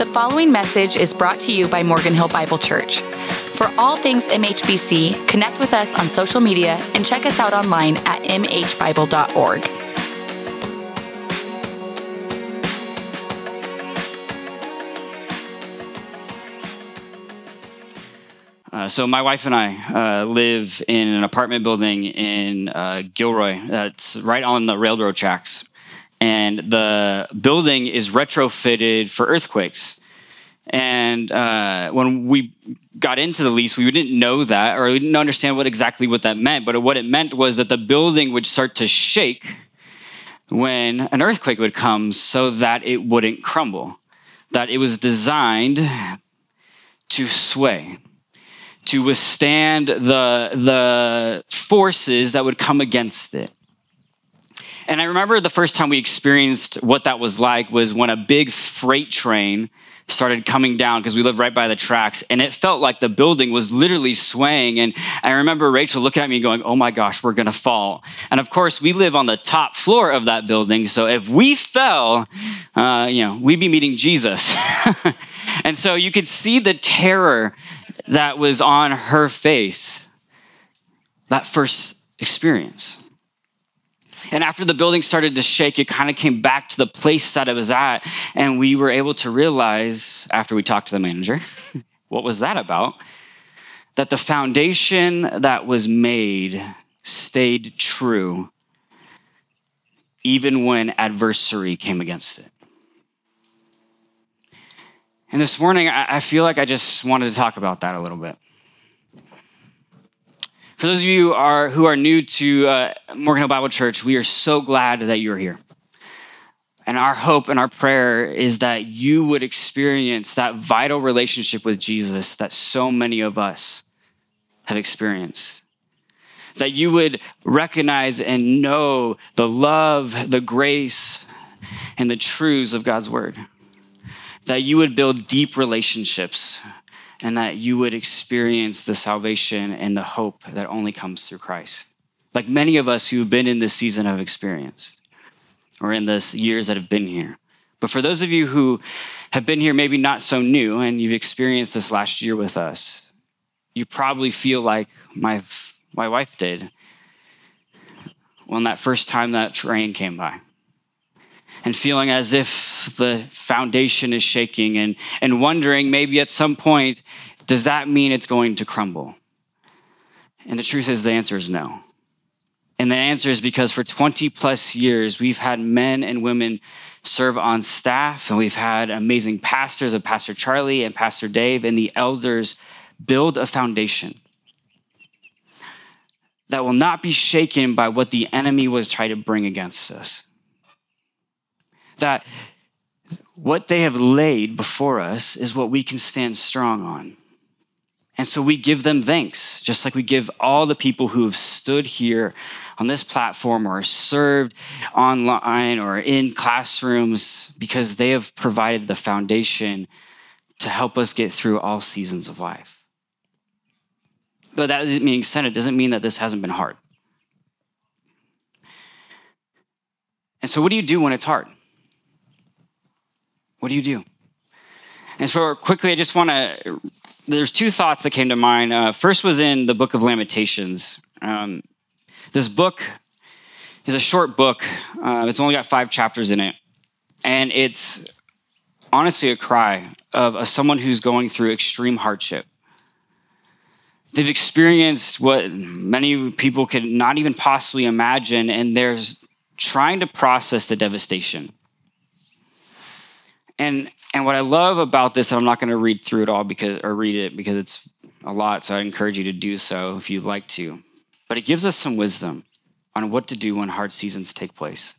The following message is brought to you by Morgan Hill Bible Church. For all things MHBC, connect with us on social media and check us out online at mhbible.org. Uh, so my wife and I uh, live in an apartment building in uh, Gilroy. That's right on the railroad tracks, and the building is retrofitted for earthquakes. And uh, when we got into the lease, we didn't know that, or we didn't understand what exactly what that meant. But what it meant was that the building would start to shake when an earthquake would come, so that it wouldn't crumble. That it was designed to sway to withstand the, the forces that would come against it. And I remember the first time we experienced what that was like was when a big freight train started coming down because we lived right by the tracks and it felt like the building was literally swaying. And i remember rachel looking at me going oh my gosh we're going to fall. And of course we live on the top floor of that building so if we fell uh, you know we'd be meeting jesus. And so you could see the terror that was on her face that first experience. And after the building started to shake, it kind of came back to the place that it was at. And we were able to realize, after we talked to the manager, what was that about? That the foundation that was made stayed true even when adversary came against it. And this morning, I feel like I just wanted to talk about that a little bit. For those of you who are, who are new to uh, Morgan Hill Bible Church, we are so glad that you're here. And our hope and our prayer is that you would experience that vital relationship with Jesus that so many of us have experienced. That you would recognize and know the love, the grace, and the truths of God's word that you would build deep relationships and that you would experience the salvation and the hope that only comes through Christ. Like many of us who've been in this season have experienced, or in the years that have been here. But for those of you who have been here maybe not so new and you've experienced this last year with us, you probably feel like my, my wife did when that first time that train came by and feeling as if the foundation is shaking and, and wondering maybe at some point, does that mean it's going to crumble? And the truth is, the answer is no. And the answer is because for 20 plus years, we've had men and women serve on staff, and we've had amazing pastors of Pastor Charlie and Pastor Dave, and the elders build a foundation that will not be shaken by what the enemy was trying to bring against us that what they have laid before us is what we can stand strong on. And so we give them thanks, just like we give all the people who have stood here on this platform or served online or in classrooms because they have provided the foundation to help us get through all seasons of life. But that being said, it doesn't mean that this hasn't been hard. And so, what do you do when it's hard? What do you do? And so, quickly, I just want to. There's two thoughts that came to mind. Uh, first was in the book of Lamentations. Um, this book is a short book, uh, it's only got five chapters in it. And it's honestly a cry of, of someone who's going through extreme hardship. They've experienced what many people could not even possibly imagine, and they're trying to process the devastation. And and what I love about this, I'm not going to read through it all because or read it because it's a lot, so I encourage you to do so if you'd like to. But it gives us some wisdom on what to do when hard seasons take place.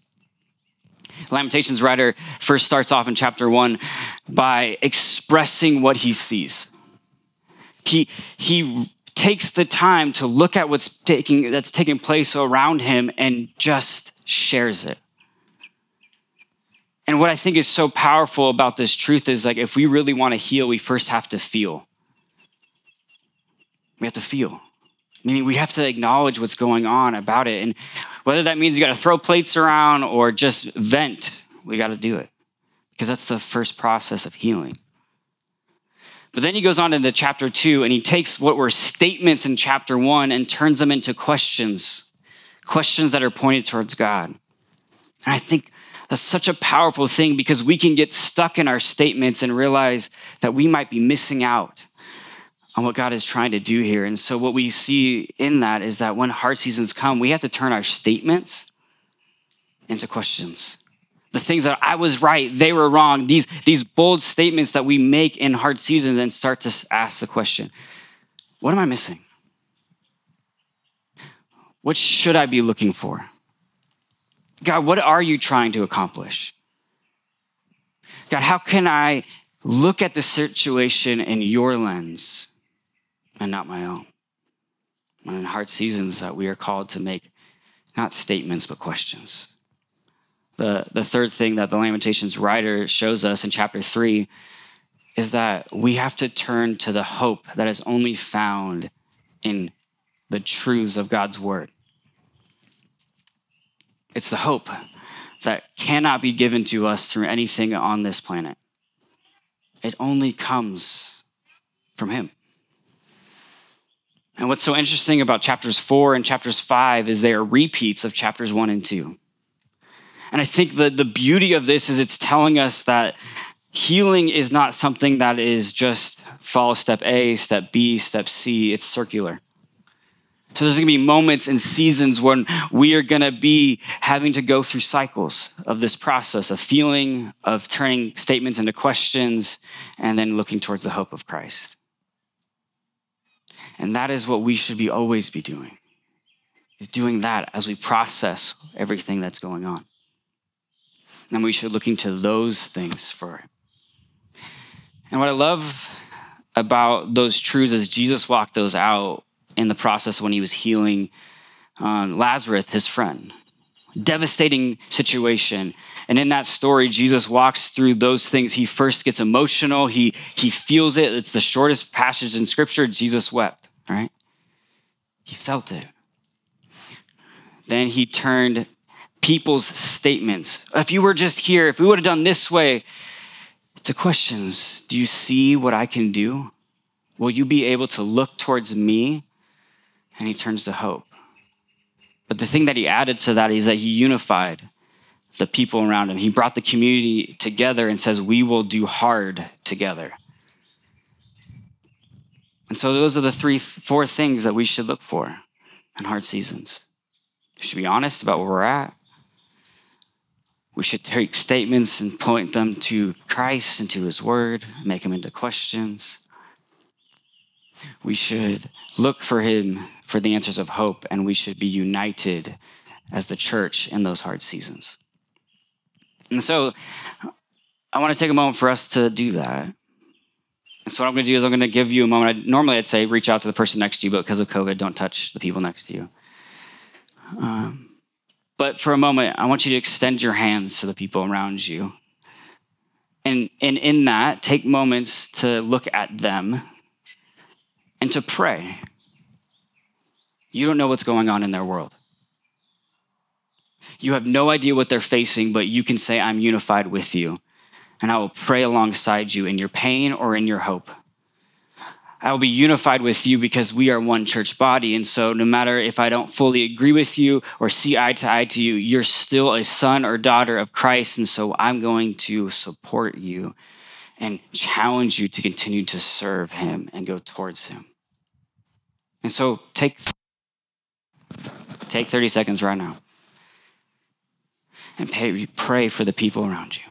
Lamentations writer first starts off in chapter one by expressing what he sees. He he takes the time to look at what's taking that's taking place around him and just shares it. And what I think is so powerful about this truth is like if we really want to heal, we first have to feel. We have to feel. Meaning we have to acknowledge what's going on about it. And whether that means you got to throw plates around or just vent, we got to do it. Because that's the first process of healing. But then he goes on into chapter two and he takes what were statements in chapter one and turns them into questions, questions that are pointed towards God. And I think that's such a powerful thing because we can get stuck in our statements and realize that we might be missing out on what God is trying to do here. And so, what we see in that is that when hard seasons come, we have to turn our statements into questions. The things that I was right, they were wrong, these, these bold statements that we make in hard seasons and start to ask the question what am I missing? What should I be looking for? God, what are you trying to accomplish? God, how can I look at the situation in your lens and not my own? And in hard seasons that we are called to make not statements, but questions. The, the third thing that the Lamentations writer shows us in chapter three is that we have to turn to the hope that is only found in the truths of God's word. It's the hope that cannot be given to us through anything on this planet. It only comes from Him. And what's so interesting about chapters four and chapters five is they are repeats of chapters one and two. And I think the, the beauty of this is it's telling us that healing is not something that is just follow step A, step B, step C, it's circular. So there's gonna be moments and seasons when we are gonna be having to go through cycles of this process of feeling, of turning statements into questions, and then looking towards the hope of Christ. And that is what we should be always be doing, is doing that as we process everything that's going on And we should look into those things for. And what I love about those truths is Jesus walked those out in the process when he was healing um, Lazarus, his friend. Devastating situation. And in that story, Jesus walks through those things. He first gets emotional, he, he feels it. It's the shortest passage in scripture. Jesus wept, right? He felt it. Then he turned people's statements. If you were just here, if we would have done this way, to questions. Do you see what I can do? Will you be able to look towards me? And he turns to hope. But the thing that he added to that is that he unified the people around him. He brought the community together and says, We will do hard together. And so those are the three, four things that we should look for in hard seasons. We should be honest about where we're at. We should take statements and point them to Christ and to his word, make them into questions. We should look for him for the answers of hope, and we should be united as the church in those hard seasons. And so I want to take a moment for us to do that. And so what I'm going to do is I'm going to give you a moment. I, normally I'd say reach out to the person next to you, but because of COVID, don't touch the people next to you. Um, but for a moment, I want you to extend your hands to the people around you. And, and in that, take moments to look at them and to pray. You don't know what's going on in their world. You have no idea what they're facing, but you can say, I'm unified with you. And I will pray alongside you in your pain or in your hope. I will be unified with you because we are one church body. And so, no matter if I don't fully agree with you or see eye to eye to you, you're still a son or daughter of Christ. And so, I'm going to support you and challenge you to continue to serve him and go towards him. And so, take, take 30 seconds right now and pay, pray for the people around you.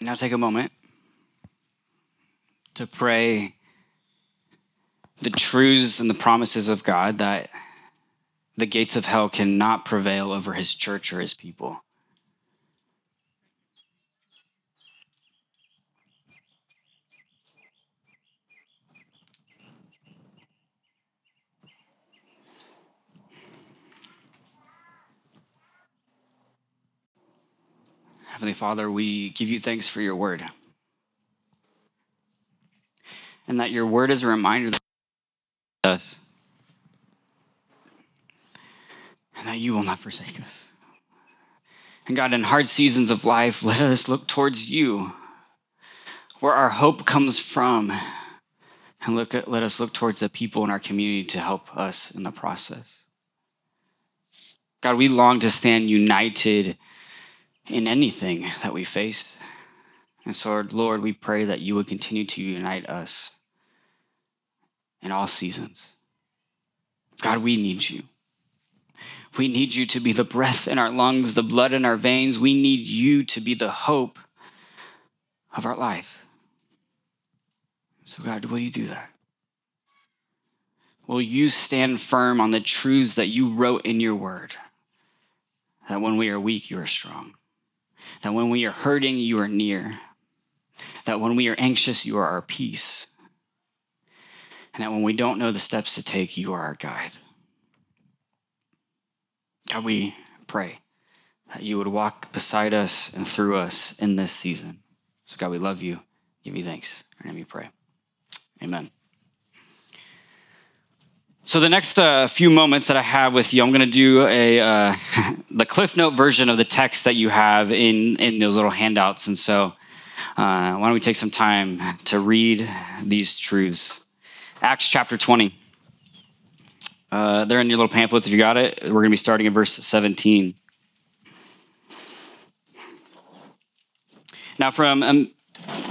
Now take a moment to pray the truths and the promises of God that the gates of hell cannot prevail over his church or his people. Heavenly Father, we give you thanks for your word. And that your word is a reminder that us. And that you will not forsake us. And God, in hard seasons of life, let us look towards you, where our hope comes from. And look at, let us look towards the people in our community to help us in the process. God, we long to stand united in anything that we face. And so, Lord, we pray that you would continue to unite us in all seasons. God, we need you. We need you to be the breath in our lungs, the blood in our veins. We need you to be the hope of our life. So, God, will you do that? Will you stand firm on the truths that you wrote in your word? That when we are weak, you are strong. That when we are hurting, you are near. That when we are anxious, you are our peace. And that when we don't know the steps to take, you are our guide. God, we pray that you would walk beside us and through us in this season. So, God, we love you. Give you thanks. And we pray. Amen. So the next uh, few moments that I have with you, I'm going to do a uh, the Cliff Note version of the text that you have in in those little handouts. And so, uh, why don't we take some time to read these truths? Acts chapter 20. Uh, they're in your little pamphlets if you got it. We're going to be starting in verse 17. Now, from um,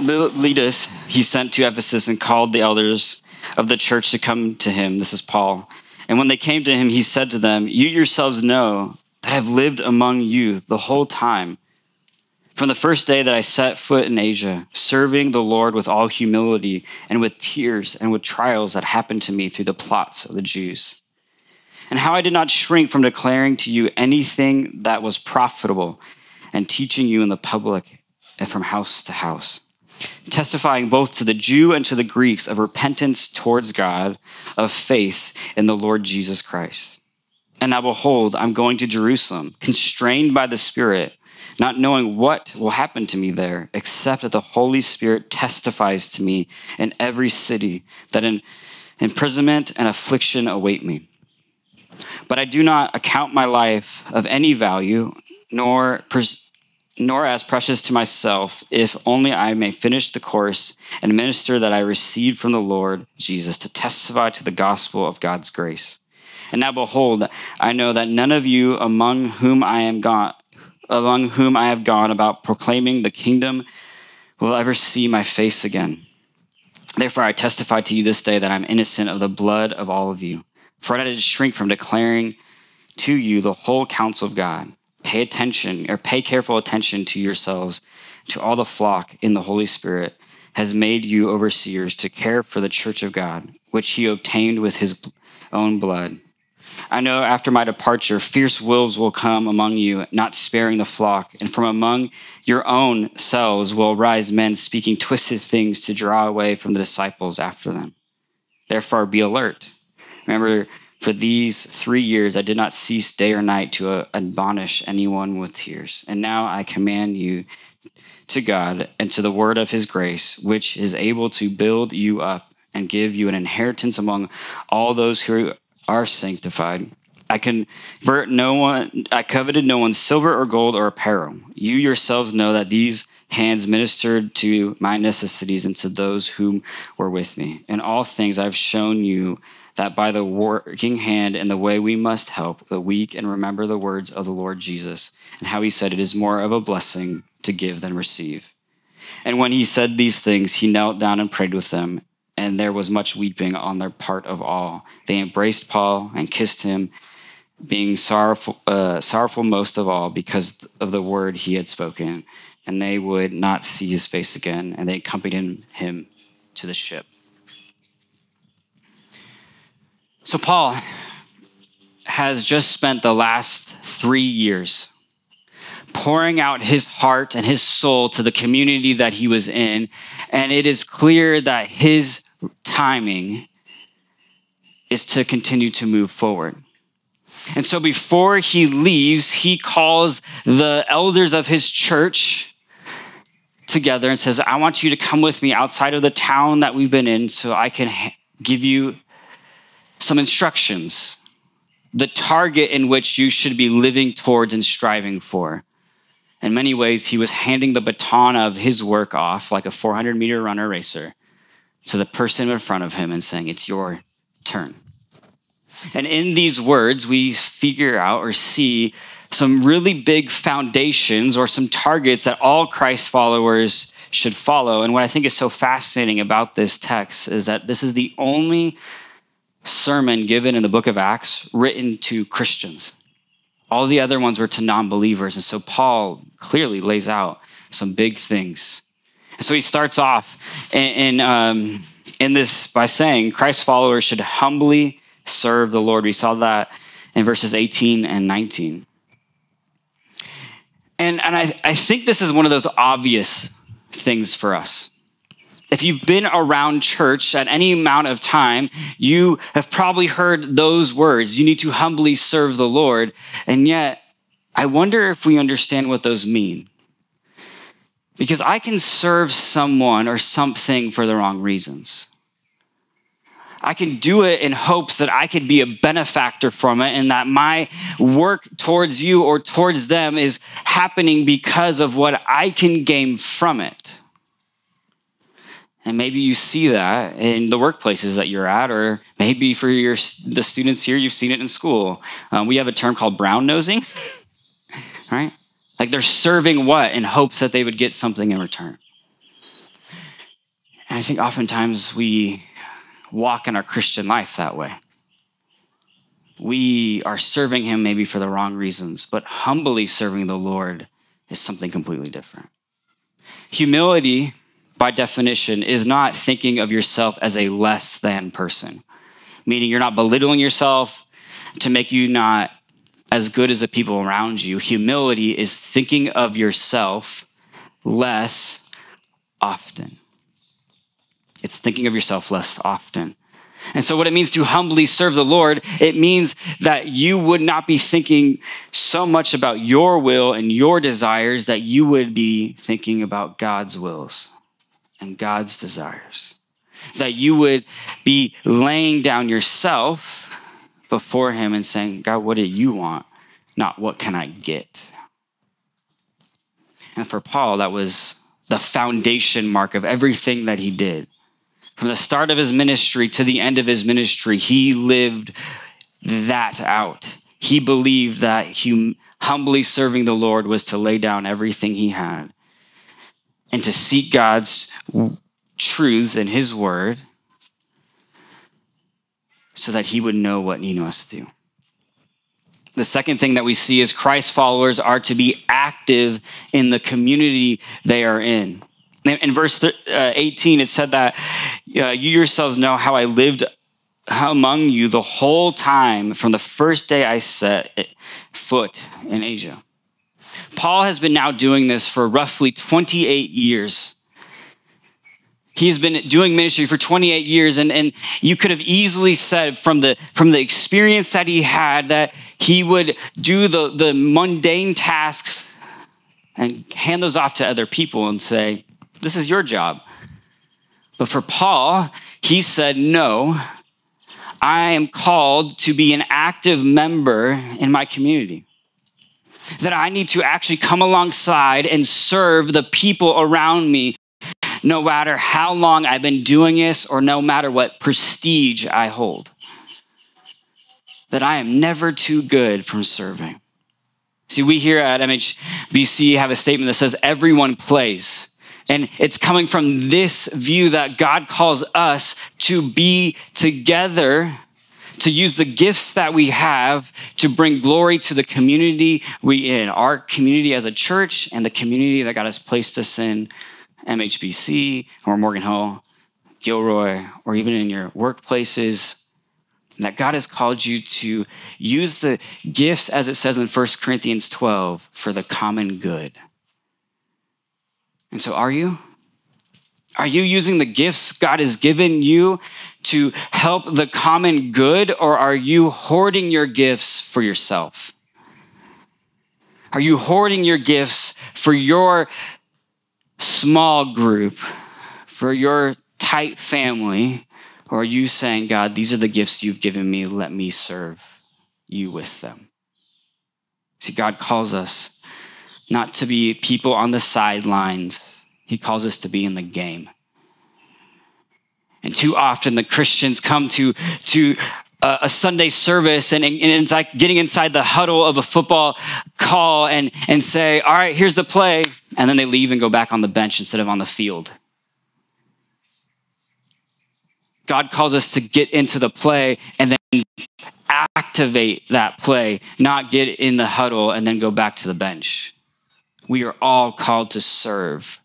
Miletus, he sent to Ephesus and called the elders of the church to come to him. This is Paul. And when they came to him, he said to them, You yourselves know that I've lived among you the whole time, from the first day that I set foot in Asia, serving the Lord with all humility and with tears and with trials that happened to me through the plots of the Jews. And how I did not shrink from declaring to you anything that was profitable and teaching you in the public and from house to house testifying both to the Jew and to the Greeks of repentance towards God, of faith in the Lord Jesus Christ. And now, behold, I'm going to Jerusalem, constrained by the Spirit, not knowing what will happen to me there, except that the Holy Spirit testifies to me in every city that in imprisonment and affliction await me. But I do not account my life of any value, nor pres- nor as precious to myself, if only I may finish the course and minister that I received from the Lord Jesus to testify to the gospel of God's grace. And now behold, I know that none of you among whom I am gone, among whom I have gone about proclaiming the kingdom will ever see my face again. Therefore, I testify to you this day that I'm innocent of the blood of all of you. For I did shrink from declaring to you the whole counsel of God pay attention or pay careful attention to yourselves, to all the flock in the Holy Spirit has made you overseers to care for the church of God, which he obtained with his own blood. I know after my departure, fierce wolves will come among you, not sparing the flock, and from among your own selves will arise men speaking twisted things to draw away from the disciples after them. Therefore, be alert. Remember, for these three years I did not cease day or night to uh, admonish anyone with tears. And now I command you to God and to the word of his grace, which is able to build you up and give you an inheritance among all those who are sanctified. I convert no one, I coveted no one's silver or gold or apparel. You yourselves know that these hands ministered to my necessities and to those whom were with me. In all things I've shown you that by the working hand and the way we must help the weak and remember the words of the Lord Jesus and how he said it is more of a blessing to give than receive. And when he said these things, he knelt down and prayed with them, and there was much weeping on their part of all. They embraced Paul and kissed him, being sorrowful, uh, sorrowful most of all because of the word he had spoken, and they would not see his face again, and they accompanied him to the ship. So, Paul has just spent the last three years pouring out his heart and his soul to the community that he was in. And it is clear that his timing is to continue to move forward. And so before he leaves, he calls the elders of his church together and says, I want you to come with me outside of the town that we've been in so I can give you some instructions, the target in which you should be living towards and striving for. In many ways, he was handing the baton of his work off like a 400 meter runner racer to the person in front of him and saying, It's your turn. And in these words, we figure out or see some really big foundations or some targets that all Christ followers should follow. And what I think is so fascinating about this text is that this is the only sermon given in the book of Acts written to Christians. All the other ones were to non believers. And so Paul clearly lays out some big things. And so he starts off in, in, um, in this by saying Christ followers should humbly serve the Lord. We saw that in verses 18 and 19. And, and I, I think this is one of those obvious things for us. If you've been around church at any amount of time, you have probably heard those words. You need to humbly serve the Lord. And yet, I wonder if we understand what those mean. Because I can serve someone or something for the wrong reasons. I can do it in hopes that I could be a benefactor from it and that my work towards you or towards them is happening because of what I can gain from it. And maybe you see that in the workplaces that you're at, or maybe for your, the students here, you've seen it in school. Um, we have a term called brown nosing, right? Like they're serving what in hopes that they would get something in return. And I think oftentimes we walk in our Christian life that way. We are serving Him maybe for the wrong reasons, but humbly serving the Lord is something completely different. Humility, by definition, is not thinking of yourself as a less than person, meaning you're not belittling yourself to make you not as good as the people around you. Humility is thinking of yourself less often. It's thinking of yourself less often. And so, what it means to humbly serve the Lord, it means that you would not be thinking so much about your will and your desires that you would be thinking about God's wills and God's desires. That you would be laying down yourself before Him and saying, God, what do you want? Not what can I get? And for Paul, that was the foundation mark of everything that he did. From the start of his ministry to the end of his ministry, he lived that out. He believed that hum- humbly serving the Lord was to lay down everything he had and to seek God's truths in his word so that he would know what he must do. The second thing that we see is Christ followers are to be active in the community they are in. In verse uh, 18, it said that uh, you yourselves know how I lived among you the whole time from the first day I set foot in Asia. Paul has been now doing this for roughly 28 years. He's been doing ministry for 28 years, and, and you could have easily said from the, from the experience that he had that he would do the, the mundane tasks and hand those off to other people and say, this is your job. But for Paul, he said, No, I am called to be an active member in my community. That I need to actually come alongside and serve the people around me, no matter how long I've been doing this or no matter what prestige I hold. That I am never too good from serving. See, we here at MHBC have a statement that says everyone plays. And it's coming from this view that God calls us to be together, to use the gifts that we have to bring glory to the community we in, our community as a church and the community that God has placed us in, MHBC or Morgan Hill Gilroy, or even in your workplaces, that God has called you to use the gifts, as it says in 1 Corinthians 12, for the common good. And so, are you? Are you using the gifts God has given you to help the common good, or are you hoarding your gifts for yourself? Are you hoarding your gifts for your small group, for your tight family? Or are you saying, God, these are the gifts you've given me, let me serve you with them? See, God calls us not to be people on the sidelines, He calls us to be in the game. And too often the Christians come to, to a, a Sunday service and, and, it's like getting inside the huddle of a football call and, and say, All right, here's the play. And then they leave and go back on the bench instead of on the field. God calls us to get into the play and then activate that play, not get in the huddle and then go back to the bench. We are all called to serve.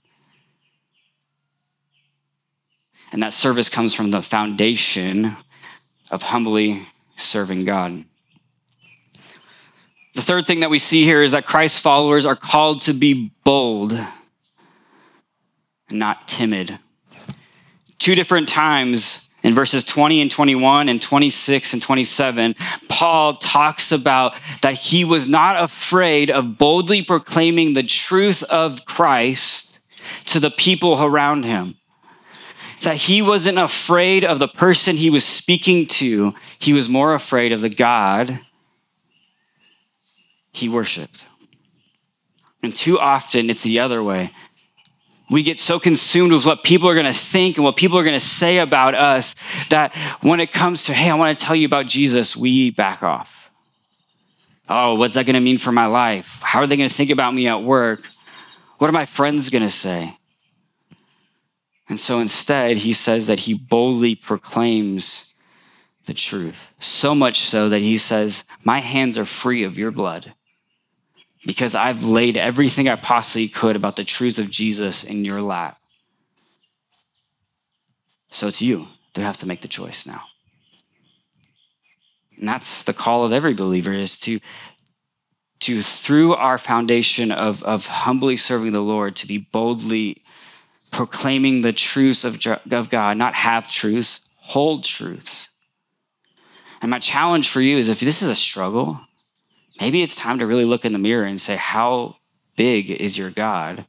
And that service comes from the foundation of humbly serving God. The third thing that we see here is that Christ's followers are called to be bold and not timid. Two different times in verses 20 and 21 and 26 and 27, Paul talks about that he was not afraid of boldly proclaiming the truth of Christ to the people around him. That he wasn't afraid of the person he was speaking to, he was more afraid of the God he worshiped. And too often it's the other way we get so consumed with what people are going to think and what people are going to say about us that when it comes to, hey, I want to tell you about Jesus, we back off. Oh, what's that going to mean for my life? How are they going to think about me at work? What are my friends going to say? And so instead, he says that he boldly proclaims the truth. So much so that he says, My hands are free of your blood because I've laid everything I possibly could about the truths of Jesus in your lap. So it's you that have to make the choice now. And that's the call of every believer is to, to through our foundation of, of humbly serving the Lord, to be boldly proclaiming the truths of, of God, not half truths, hold truths. And my challenge for you is if this is a struggle, maybe it's time to really look in the mirror and say, How big is your God?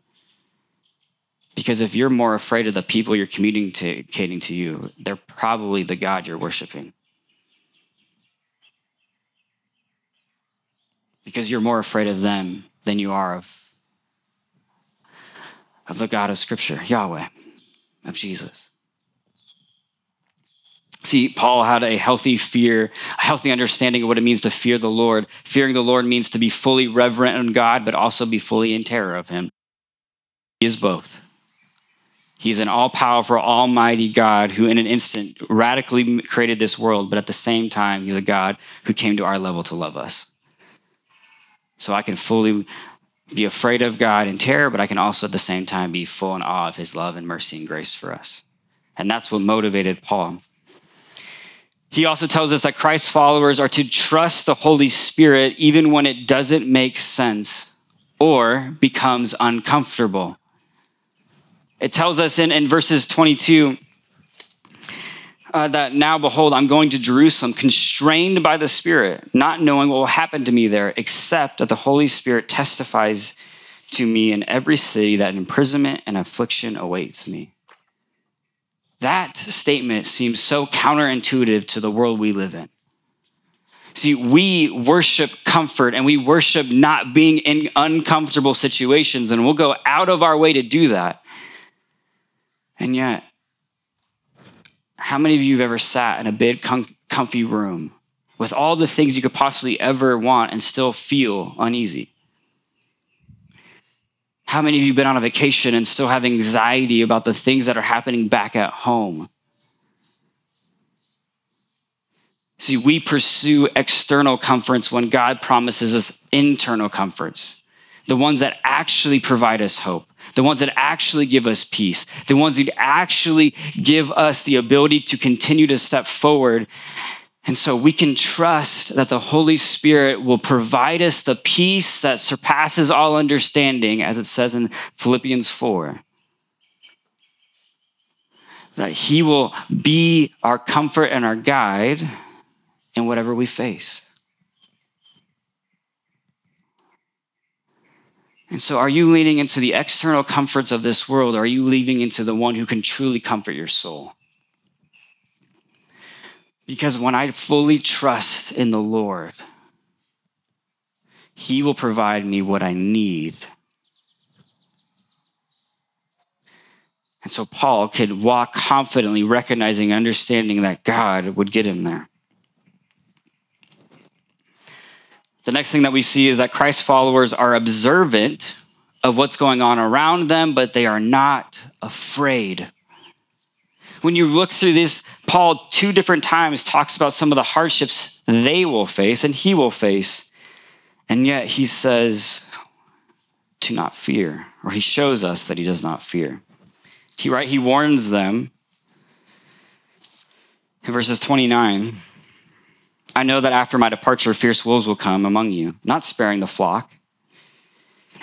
Because if you're more afraid of the people you're communicating to you, they're probably the God you're worshiping. Because you're more afraid of them than you are of, of the God of Scripture, Yahweh, of Jesus. See, Paul had a healthy fear, a healthy understanding of what it means to fear the Lord. Fearing the Lord means to be fully reverent in God, but also be fully in terror of Him. He is both. He's an all powerful, almighty God who, in an instant, radically created this world, but at the same time, He's a God who came to our level to love us. So I can fully be afraid of God in terror, but I can also at the same time be full in awe of His love and mercy and grace for us. And that's what motivated Paul. He also tells us that Christ's followers are to trust the Holy Spirit even when it doesn't make sense or becomes uncomfortable. It tells us in, in verses 22 uh, that now, behold, I'm going to Jerusalem, constrained by the Spirit, not knowing what will happen to me there, except that the Holy Spirit testifies to me in every city that imprisonment and affliction awaits me. That statement seems so counterintuitive to the world we live in. See, we worship comfort and we worship not being in uncomfortable situations, and we'll go out of our way to do that. And yet, how many of you have ever sat in a big, com- comfy room with all the things you could possibly ever want and still feel uneasy? How many of you have been on a vacation and still have anxiety about the things that are happening back at home? See, we pursue external comforts when God promises us internal comforts. the ones that actually provide us hope, the ones that actually give us peace, the ones that actually give us the ability to continue to step forward. And so we can trust that the Holy Spirit will provide us the peace that surpasses all understanding, as it says in Philippians 4. That He will be our comfort and our guide in whatever we face. And so, are you leaning into the external comforts of this world? Or are you leaning into the one who can truly comfort your soul? Because when I fully trust in the Lord, He will provide me what I need. And so Paul could walk confidently, recognizing and understanding that God would get him there. The next thing that we see is that Christ followers are observant of what's going on around them, but they are not afraid. When you look through this, Paul two different times talks about some of the hardships they will face and he will face. And yet he says to not fear, or he shows us that he does not fear. He right he warns them in verses 29 I know that after my departure, fierce wolves will come among you, not sparing the flock.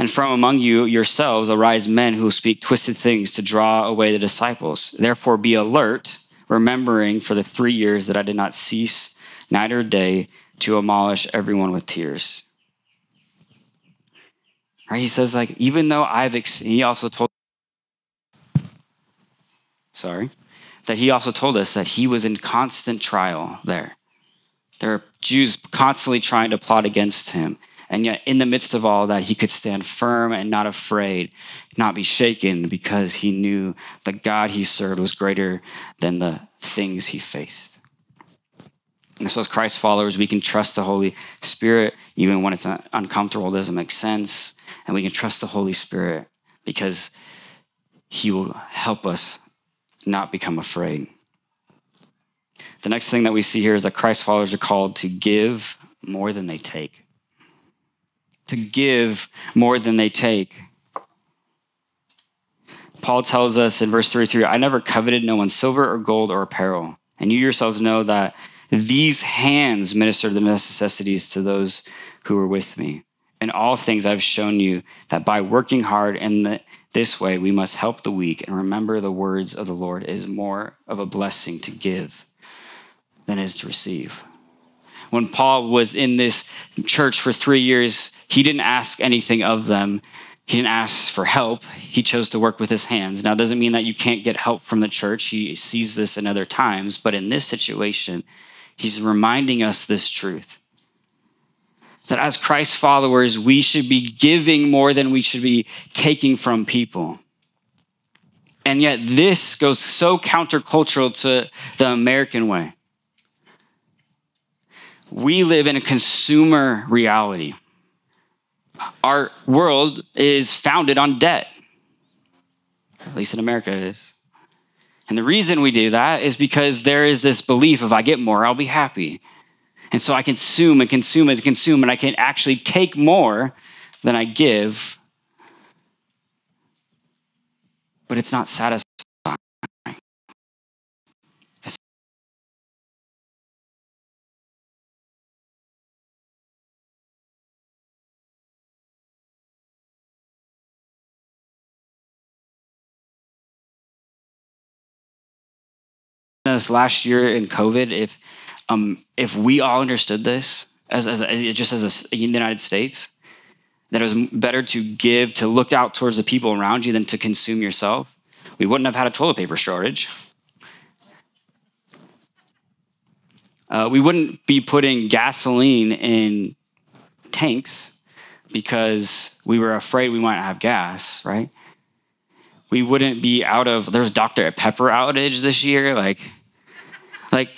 And from among you yourselves arise men who speak twisted things to draw away the disciples. Therefore, be alert, remembering for the three years that I did not cease night or day to abolish everyone with tears. Right? He says, like, even though I've, ex- he also told, sorry, that he also told us that he was in constant trial there. There are Jews constantly trying to plot against him. And yet, in the midst of all that, he could stand firm and not afraid, not be shaken, because he knew the God he served was greater than the things he faced. And so, as Christ followers, we can trust the Holy Spirit even when it's uncomfortable, doesn't make sense. And we can trust the Holy Spirit because he will help us not become afraid. The next thing that we see here is that Christ followers are called to give more than they take. To give more than they take. Paul tells us in verse 33 I never coveted no one's silver or gold or apparel. And you yourselves know that these hands minister the necessities to those who were with me. In all things, I've shown you that by working hard in the, this way, we must help the weak and remember the words of the Lord is more of a blessing to give than is to receive. When Paul was in this church for three years, he didn't ask anything of them. He didn't ask for help. He chose to work with his hands. Now, it doesn't mean that you can't get help from the church. He sees this in other times. But in this situation, he's reminding us this truth that as Christ followers, we should be giving more than we should be taking from people. And yet, this goes so countercultural to the American way we live in a consumer reality. Our world is founded on debt. At least in America, it is. And the reason we do that is because there is this belief if I get more, I'll be happy. And so I consume and consume and consume, and I can actually take more than I give. But it's not satisfying. This last year in COVID, if um, if we all understood this as, as, as just as a, in the United States, that it was better to give to look out towards the people around you than to consume yourself, we wouldn't have had a toilet paper shortage. Uh, we wouldn't be putting gasoline in tanks because we were afraid we might have gas, right? We wouldn't be out of there's Dr. Pepper outage this year, like like,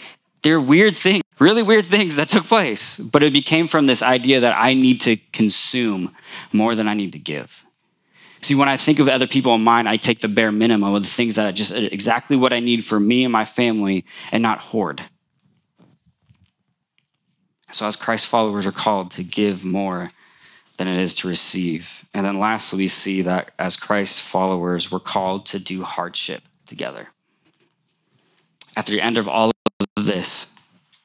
there are weird things, really weird things that took place, but it became from this idea that I need to consume more than I need to give. See, when I think of other people in mind, I take the bare minimum of the things that I just exactly what I need for me and my family and not hoard. So, as Christ followers are called to give more than it is to receive. And then lastly, we see that as Christ followers, we're called to do hardship together. At the end of all this,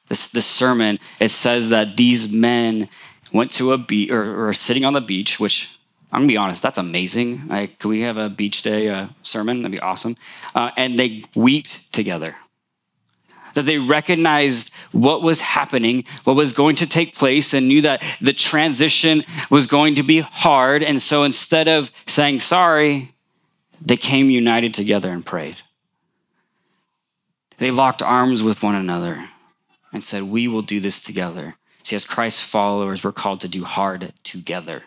this, this sermon, it says that these men went to a beach or, or sitting on the beach, which I'm gonna be honest, that's amazing. Like, could we have a beach day uh, sermon? That'd be awesome. Uh, and they wept together that they recognized what was happening, what was going to take place, and knew that the transition was going to be hard. And so instead of saying sorry, they came united together and prayed. They locked arms with one another and said, We will do this together. See, as Christ's followers, we're called to do hard together.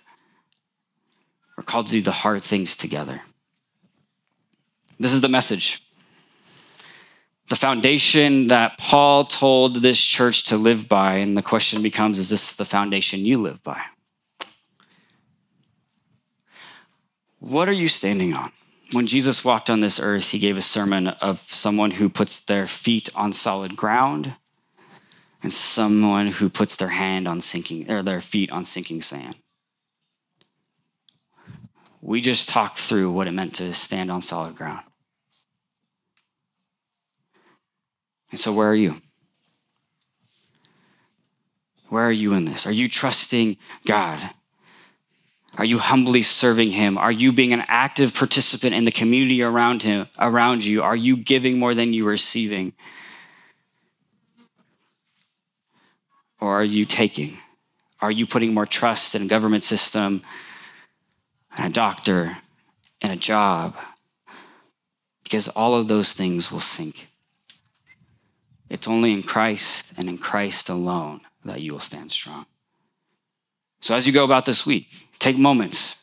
We're called to do the hard things together. This is the message the foundation that Paul told this church to live by. And the question becomes is this the foundation you live by? What are you standing on? When Jesus walked on this earth, he gave a sermon of someone who puts their feet on solid ground and someone who puts their hand on sinking or their feet on sinking sand. We just talked through what it meant to stand on solid ground. And so, where are you? Where are you in this? Are you trusting God? Are you humbly serving him? Are you being an active participant in the community around him, around you? Are you giving more than you are receiving? Or are you taking? Are you putting more trust in a government system, and a doctor, and a job? Because all of those things will sink. It's only in Christ and in Christ alone that you will stand strong. So, as you go about this week, take moments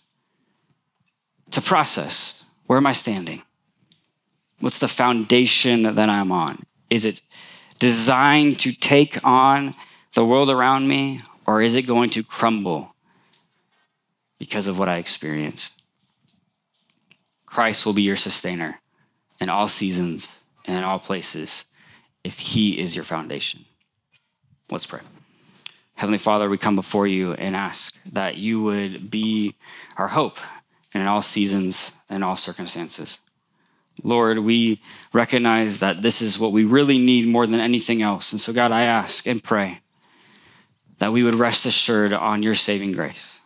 to process where am I standing? What's the foundation that I'm on? Is it designed to take on the world around me, or is it going to crumble because of what I experienced? Christ will be your sustainer in all seasons and in all places if He is your foundation. Let's pray. Heavenly Father, we come before you and ask that you would be our hope in all seasons and all circumstances. Lord, we recognize that this is what we really need more than anything else. And so, God, I ask and pray that we would rest assured on your saving grace,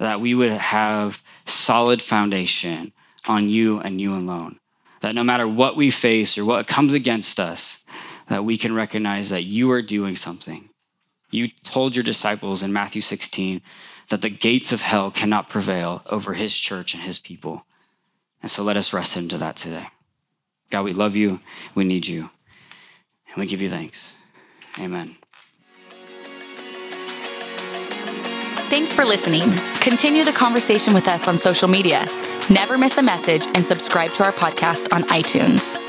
that we would have solid foundation on you and you alone, that no matter what we face or what comes against us, that we can recognize that you are doing something. You told your disciples in Matthew 16 that the gates of hell cannot prevail over his church and his people. And so let us rest into that today. God, we love you, we need you, and we give you thanks. Amen. Thanks for listening. Continue the conversation with us on social media. Never miss a message and subscribe to our podcast on iTunes.